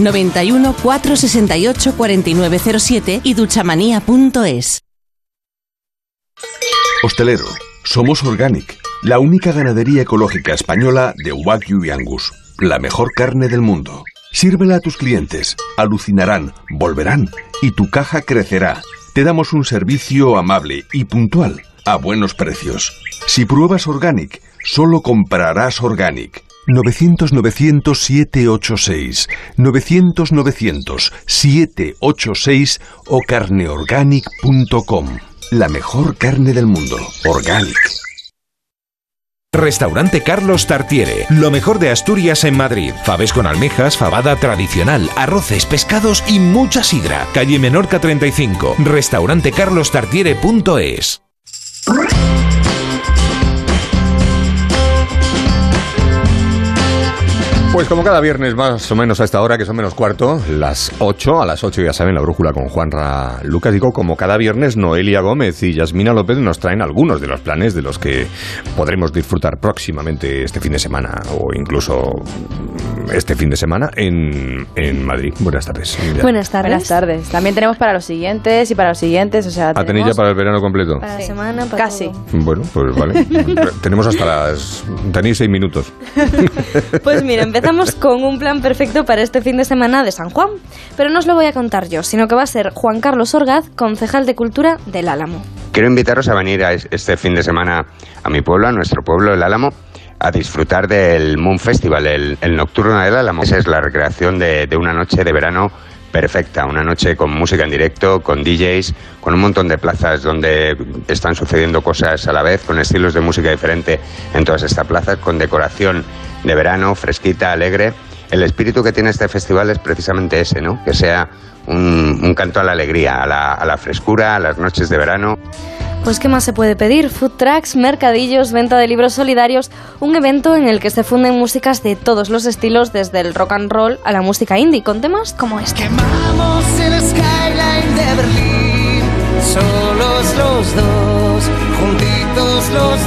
91 468 4907 y duchamanía.es. Hostelero, somos Organic, la única ganadería ecológica española de Wagyu y Angus, la mejor carne del mundo. Sírvela a tus clientes, alucinarán, volverán y tu caja crecerá. Te damos un servicio amable y puntual, a buenos precios. Si pruebas Organic, solo comprarás Organic. 900-900-786, 900-900-786 o carneorganic.com. La mejor carne del mundo, Organic. Restaurante Carlos Tartiere, lo mejor de Asturias en Madrid. Faves con almejas, fabada tradicional, arroces, pescados y mucha sidra. Calle Menorca 35, restaurantecarlostartiere.es. Pues como cada viernes más o menos a esta hora, que son menos cuarto, las 8, a las 8 ya saben, la brújula con Juanra Lucas. Digo, como cada viernes, Noelia Gómez y Yasmina López nos traen algunos de los planes de los que podremos disfrutar próximamente este fin de semana o incluso este fin de semana en, en Madrid. Buenas tardes. Ya. Buenas tardes. Buenas tardes. También tenemos para los siguientes y para los siguientes, o sea, ¿Ah, tenéis ya para el verano completo? para la semana, para casi. Bueno, pues vale. Tenemos hasta las... Tenéis seis minutos. Pues mira, empezamos con un plan perfecto para este fin de semana de San Juan, pero no os lo voy a contar yo, sino que va a ser Juan Carlos Orgaz, concejal de Cultura del Álamo. Quiero invitaros a venir a es- este fin de semana a mi pueblo, a nuestro pueblo, el Álamo, a disfrutar del Moon Festival, el, el nocturno del Álamo. Esa es la recreación de, de una noche de verano perfecta, una noche con música en directo, con DJs, con un montón de plazas donde están sucediendo cosas a la vez, con estilos de música diferente en todas estas plazas, con decoración de verano, fresquita, alegre. El espíritu que tiene este festival es precisamente ese, ¿no? Que sea un, un canto a la alegría, a la, a la frescura, a las noches de verano. Pues ¿qué más se puede pedir? Food trucks, mercadillos, venta de libros solidarios, un evento en el que se funden músicas de todos los estilos, desde el rock and roll a la música indie, con temas como este. Quemamos el skyline de Berlín, solos los dos, los dos.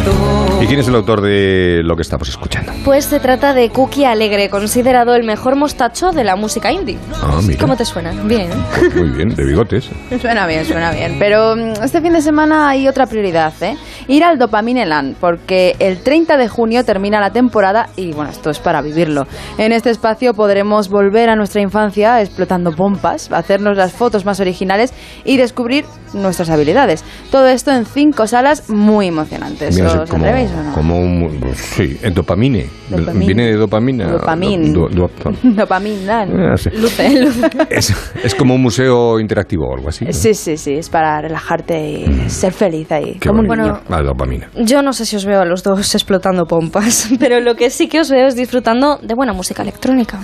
¿Y quién es el autor de lo que estamos escuchando? Pues se trata de Cookie Alegre, considerado el mejor mostacho de la música indie. Ah, mira. ¿Cómo te suena? Bien. Muy bien, de bigotes. Suena bien, suena bien. Pero mm, este fin de semana hay otra prioridad, ¿eh? Ir al Dopamine Land, porque el 30 de junio termina la temporada y, bueno, esto es para vivirlo. En este espacio podremos volver a nuestra infancia explotando pompas, hacernos las fotos más originales y descubrir nuestras habilidades. Todo esto en cinco salas muy emocionantes. Mira, ¿Os como, atrevéis o no? como un... Sí, en dopamine. Dopamine. Viene de dopamina. Dopamine. Do- do- do- Dopamine Land. Ah, sí. Luce, luce. es, es como un museo interactivo o algo así. ¿no? Sí, sí, sí, es para relajarte y ser feliz ahí. Qué como bonito. niño. Ah, dopamina. Yo no sé si os veo a los dos explotando pompas, pero lo que sí que os veo es disfrutando de buena música electrónica.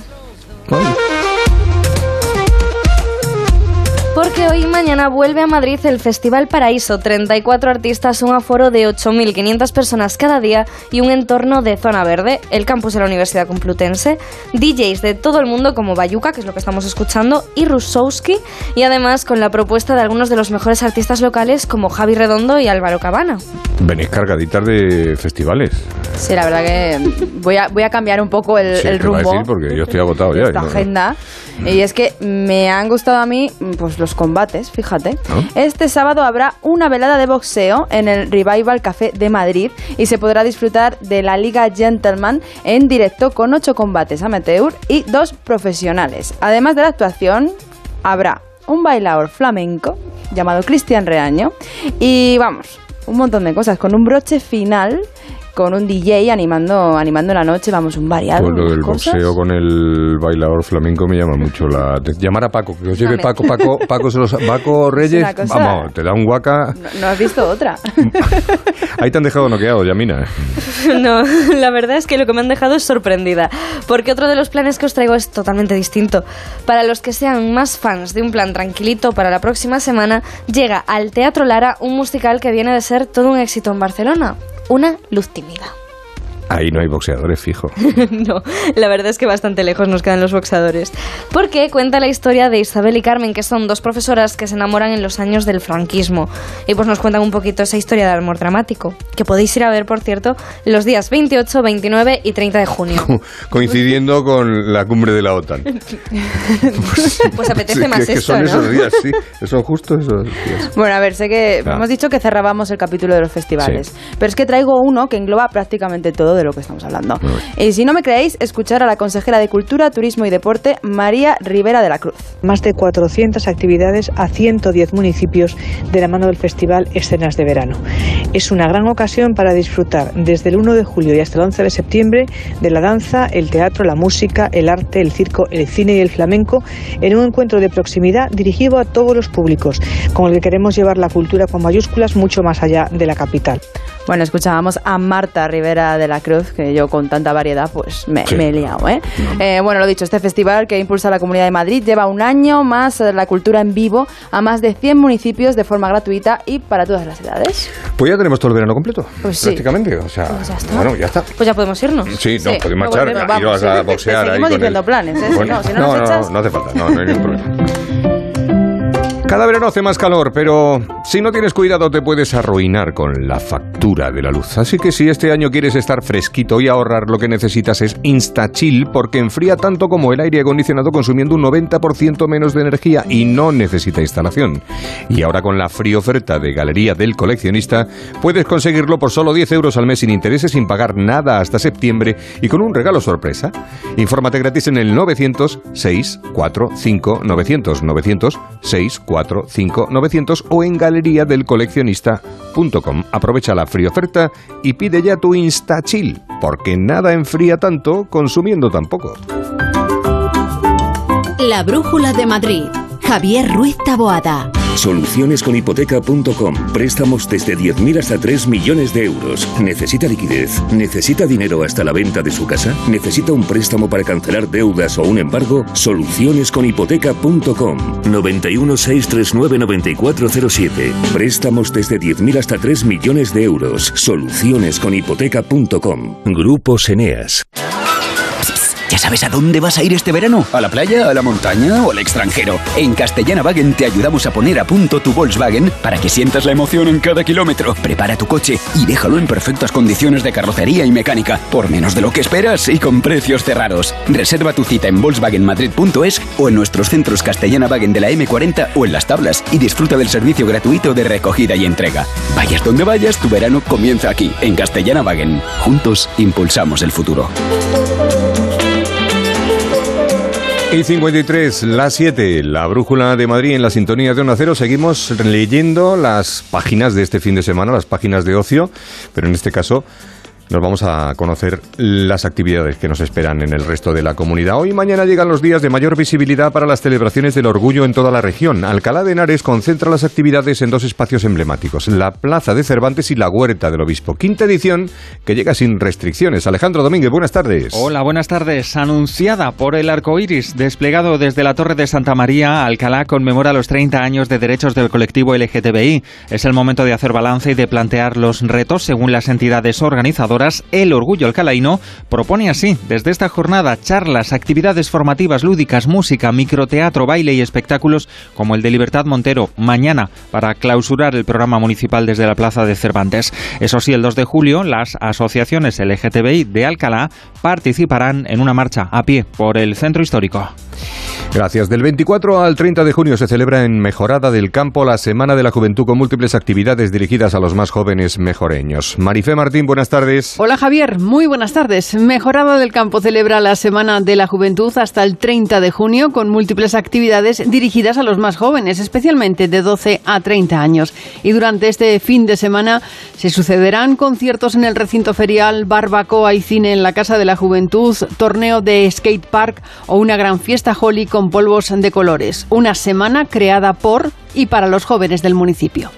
Porque hoy y mañana vuelve a Madrid el Festival Paraíso. 34 artistas, un aforo de 8.500 personas cada día y un entorno de zona verde, el campus de la Universidad Complutense, DJs de todo el mundo como Bayuca, que es lo que estamos escuchando, y Rusowski, y además con la propuesta de algunos de los mejores artistas locales como Javi Redondo y Álvaro Cabana. Venís cargaditas de festivales. Sí, la verdad que voy a, voy a cambiar un poco el, Sí, el te iba a rumbo. decir porque yo estoy agotado ya. esta ¿no? agenda y es que me han gustado a mí pues los combates, fíjate. Este sábado habrá una velada de boxeo en el Revival Café de Madrid y se podrá disfrutar de la Liga Gentleman en directo con ocho combates amateur y dos profesionales. Además de la actuación, habrá un bailador flamenco llamado Cristian Reaño y vamos, un montón de cosas con un broche final con un DJ animando animando la noche, vamos, un variado. Pues lo del cosas. boxeo con el bailador flamenco me llama mucho la. Llamar a Paco, que os lleve Paco, Paco, Paco, se los, Paco Reyes, cosa- vamos, te da un guaca. ¿No has visto otra? Ahí te han dejado noqueado, Yamina. No, la verdad es que lo que me han dejado es sorprendida, porque otro de los planes que os traigo es totalmente distinto. Para los que sean más fans de un plan tranquilito para la próxima semana, llega al Teatro Lara un musical que viene de ser todo un éxito en Barcelona, Una luz tímida. Ahí no hay boxeadores, fijo. no, la verdad es que bastante lejos nos quedan los boxeadores. Porque cuenta la historia de Isabel y Carmen, que son dos profesoras que se enamoran en los años del franquismo. Y pues nos cuentan un poquito esa historia de amor dramático, que podéis ir a ver, por cierto, los días 28, 29 y 30 de junio. Coincidiendo con la cumbre de la OTAN. Pues apetece Sí, más que, que esto, son ¿no? esos días, sí. Son justo esos días. Bueno, a ver, sé que Ah. hemos dicho que cerrábamos el capítulo de los festivales, pero es que traigo uno que engloba prácticamente todo de lo que estamos hablando. Y si no me creéis, escuchar a la consejera de Cultura, Turismo y Deporte, María Rivera de la Cruz. Más de 400 actividades a 110 municipios de la mano del Festival Escenas de Verano. Es una gran ocasión para disfrutar desde el 1 de julio y hasta el 11 de septiembre de la danza, el teatro, la música, el arte, el circo, el cine y el flamenco en un encuentro de proximidad dirigido a todos los públicos, con el que queremos llevar la cultura con mayúsculas mucho más allá de la capital. Bueno, escuchábamos a Marta Rivera de la Cruz, que yo con tanta variedad pues me, Sí. me he liado. ¿eh? Eh, bueno, lo dicho, este festival que impulsa la Comunidad de Madrid lleva un año más eh, la cultura en vivo a más de 100 municipios de forma gratuita y para todas las edades. Pues ya tenemos todo el verano completo. Pues sí. Prácticamente. O sea, Pues ya está. bueno, ya está. Pues ya podemos irnos. Sí, no, Sí, luego marchar, a boxear ahí seguimos con diciendo el- planes, ¿eh? Si no, si no no, nos no, echas- no hace falta, no, no hay ningún problema. Cada verano hace más calor, pero si no tienes cuidado te puedes arruinar con la factura de la luz. Así que si este año quieres estar fresquito y ahorrar, lo que necesitas es InstaChill porque enfría tanto como el aire acondicionado consumiendo un 90% menos de energía y no necesita instalación. Y ahora con la fría oferta de Galería del Coleccionista puedes conseguirlo por solo 10 euros al mes sin intereses, sin pagar nada hasta septiembre y con un regalo sorpresa. Infórmate gratis en el 900 645 900 900 645 900 o en galeriadelcoleccionista.com. Aprovecha la fría oferta y pide ya tu InstaChill, porque nada enfría tanto consumiendo tan poco. La Brújula de Madrid. Javier Ruiz Taboada. Solucionesconhipoteca.com. Préstamos desde 10.000 hasta 3 millones de euros. ¿Necesita liquidez? ¿Necesita dinero hasta la venta de su casa? ¿Necesita un préstamo para cancelar deudas o un embargo? Solucionesconhipoteca.com. 91 639 9407. Préstamos desde 10.000 hasta 3 millones de euros. Solucionesconhipoteca.com. Grupos Eneas. ¿Ya sabes a dónde vas a ir este verano? ¿A la playa, a la montaña o al extranjero? En Castellana Wagen te ayudamos a poner a punto tu Volkswagen para que sientas la emoción en cada kilómetro. Prepara tu coche y déjalo en perfectas condiciones de carrocería y mecánica, por menos de lo que esperas y con precios cerrados. Reserva tu cita en volkswagenmadrid.es o en nuestros centros Castellana Wagen de la M40 o en las tablas y disfruta del servicio gratuito de recogida y entrega. Vayas donde vayas, tu verano comienza aquí, en Castellana Wagen. Juntos impulsamos el futuro. Y 53, las 7, la brújula de Madrid en la sintonía de Onda Cero. Seguimos leyendo las páginas de este fin de semana, las páginas de ocio, pero en este caso nos vamos a conocer las actividades que nos esperan en el resto de la comunidad. Hoy y mañana llegan los días de mayor visibilidad para las celebraciones del orgullo en toda la región. Alcalá de Henares concentra las actividades en dos espacios emblemáticos, la Plaza de Cervantes y la Huerta del Obispo. Quinta edición que llega sin restricciones. Alejandro Domínguez, buenas tardes. Hola, buenas tardes. Anunciada por el arco iris, desplegado desde la Torre de Santa María, Alcalá conmemora los 30 años de derechos del colectivo LGTBI. Es el momento de hacer balance y de plantear los retos según las entidades organizadoras el Orgullo Alcalaino propone así, desde esta jornada, charlas, actividades formativas lúdicas, música, microteatro, baile y espectáculos como el de Libertad Montero mañana para clausurar el programa municipal desde la Plaza de Cervantes. Eso sí, el 2 de julio las asociaciones LGTBI de Alcalá participarán en una marcha a pie por el centro histórico. Gracias. Del 24 al 30 de junio se celebra en Mejorada del Campo la Semana de la Juventud con múltiples actividades dirigidas a los más jóvenes mejoreños. Marifé Martín, buenas tardes. Hola Javier, muy buenas tardes. Mejorada del Campo celebra la Semana de la Juventud hasta el 30 de junio con múltiples actividades dirigidas a los más jóvenes, especialmente de 12 a 30 años. Y durante este fin de semana se sucederán conciertos en el recinto ferial, barbacoa y cine en la Casa de la Juventud, torneo de skate park o una gran fiesta holly con polvos de colores. Una semana creada por y para los jóvenes del municipio.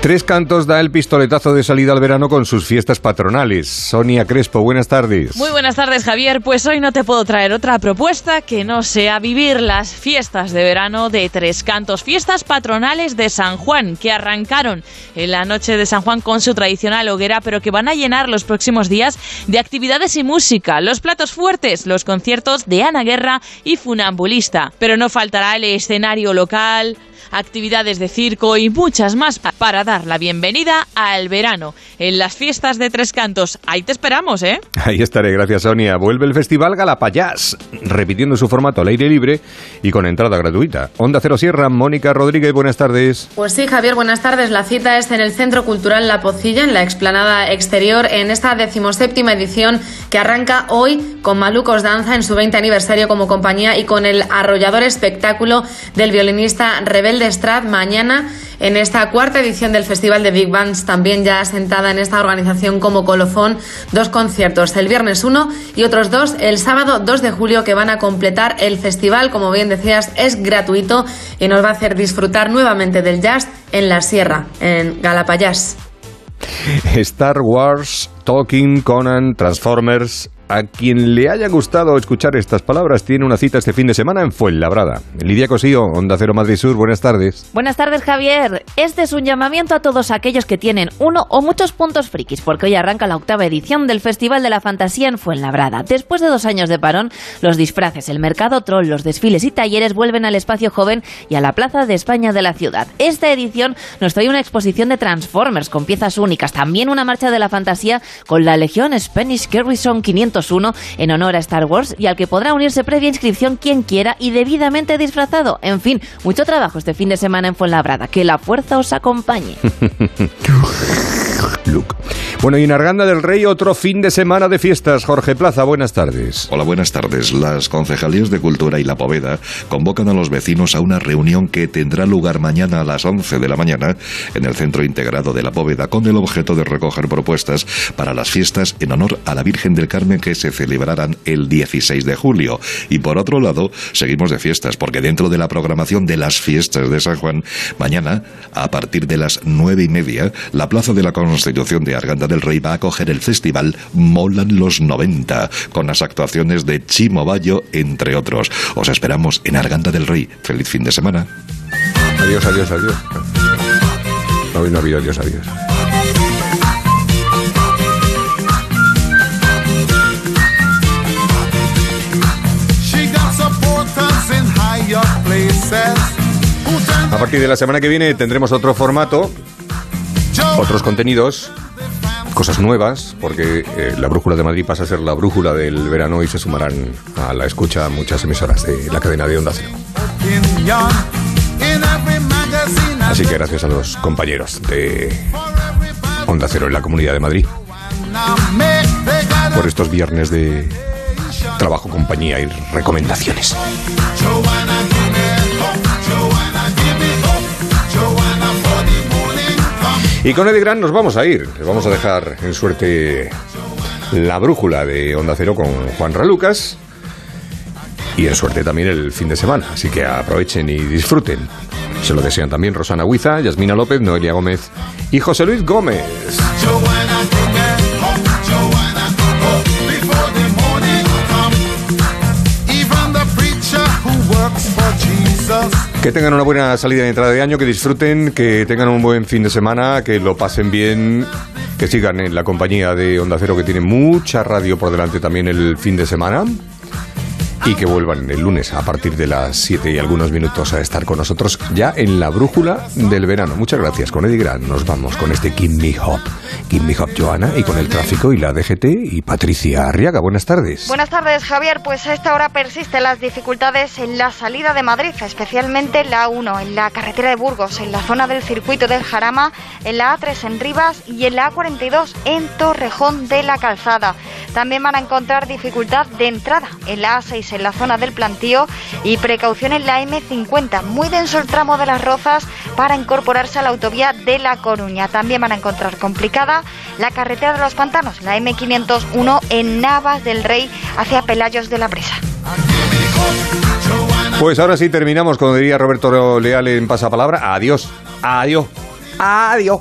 Tres Cantos da el pistoletazo de salida al verano con sus fiestas patronales. Sonia Crespo, buenas tardes. Muy buenas tardes, Javier. Pues hoy no te puedo traer otra propuesta que no sea vivir las fiestas de verano de Tres Cantos, fiestas patronales de San Juan, que arrancaron en la noche de San Juan con su tradicional hoguera, pero que van a llenar los próximos días de actividades y música, los platos fuertes, los conciertos de Ana Guerra y Funambulista. Pero no faltará el escenario local, actividades de circo y muchas más para dar la bienvenida al verano en las fiestas de Tres Cantos. Ahí te esperamos, ¿eh? Ahí estaré, gracias Sonia. Vuelve el Festival Galapayás, repitiendo su formato al aire libre y con entrada gratuita. Onda Cero Sierra, Mónica Rodríguez, buenas tardes. Pues sí, Javier, buenas tardes. La cita es en el Centro Cultural La Pocilla, en la explanada exterior, en esta decimoséptima edición que arranca hoy con Malucos Danza en su 20 aniversario como compañía y con el arrollador espectáculo del violinista Rebelde Strat mañana en esta cuarta edición del Festival de Big Bands, también ya asentada en esta organización como colofón, dos conciertos, el viernes uno y otros dos el sábado 2 de julio que van a completar el festival, como bien decías, es gratuito y nos va a hacer disfrutar nuevamente del jazz en la sierra, en Galapayás. Star Wars, Talking, Conan, Transformers, a quien le haya gustado escuchar estas palabras tiene una cita este fin de semana en Fuenlabrada. Lidia Cosío, Onda Cero Madrid Sur, buenas tardes. Buenas tardes, Javier. Este es un llamamiento a todos aquellos que tienen uno o muchos puntos frikis, porque hoy arranca la octava edición del Festival de la Fantasía en Fuenlabrada. Después de dos años de parón, los disfraces, el mercado troll, los desfiles y talleres vuelven al espacio joven y a la Plaza de España de la ciudad. Esta edición nos trae una exposición de Transformers con piezas únicas, también una marcha de la fantasía con la Legión Spanish Garrison 500 uno en honor a Star Wars y al que podrá unirse previa inscripción quien quiera y debidamente disfrazado. En fin, mucho trabajo este fin de semana en Fuenlabrada. Que la fuerza os acompañe. Bueno, y en Arganda del Rey otro fin de semana de fiestas. Jorge Plaza, buenas tardes. Hola, buenas tardes. Las concejalías de Cultura y La Poveda convocan a los vecinos a una reunión que tendrá lugar mañana a las 11 de la mañana en el Centro Integrado de La Poveda con el objeto de recoger propuestas para las fiestas en honor a la Virgen del Carmen que se celebrarán el 16 de julio. Y por otro lado, seguimos de fiestas porque dentro de la programación de las fiestas de San Juan, mañana, a partir de las nueve y media, la Plaza de la Constitución de Arganda del Rey va a acoger el festival Molan los 90, con las actuaciones de Chimo Bayo, entre otros. Os esperamos en Arganda del Rey. Feliz fin de semana. Adiós, adiós, adiós. Hoy no ha habido adiós, adiós. A partir de la semana que viene tendremos otro formato, otros contenidos, cosas nuevas, porque eh, la Brújula de Madrid pasa a ser la Brújula del verano y se sumarán a la escucha muchas emisoras de la cadena de Onda Cero. Así que gracias a los compañeros de Onda Cero en la Comunidad de Madrid por estos viernes de trabajo, compañía y recomendaciones. Y con Eddie Grant nos vamos a ir. Les vamos a dejar en suerte la brújula de Onda Cero con Juan Ralucas. Y en suerte también el fin de semana. Así que aprovechen y disfruten. Se lo desean también Rosana Huiza, Yasmina López, Noelia Gómez y José Luis Gómez. Que tengan una buena salida de entrada de año, que disfruten, que tengan un buen fin de semana, que lo pasen bien, que sigan en la compañía de Onda Cero, que tiene mucha radio por delante también el fin de semana. Y que vuelvan el lunes a partir de las 7 y algunos minutos a estar con nosotros ya en la brújula del verano. Muchas gracias. Con Eddie Grant nos vamos con este Me Hop. Me Hop, Joana, y con el tráfico y la DGT y Patricia Arriaga. Buenas tardes. Buenas tardes, Javier. Pues a esta hora persisten las dificultades en la salida de Madrid, especialmente en la 1, en la carretera de Burgos, en la zona del circuito del Jarama, en la A3 en Rivas y en la A42 en Torrejón de la Calzada. También van a encontrar dificultad de entrada en la A6 en la zona del plantío y precaución en la M50, muy denso el tramo de las Rozas para incorporarse a la autovía de La Coruña. También van a encontrar complicada la carretera de los pantanos, la M501 en Navas del Rey hacia Pelayos de la Presa. Pues ahora sí terminamos, como diría Roberto Leal en Pasapalabra. Adiós. Adiós. Adiós.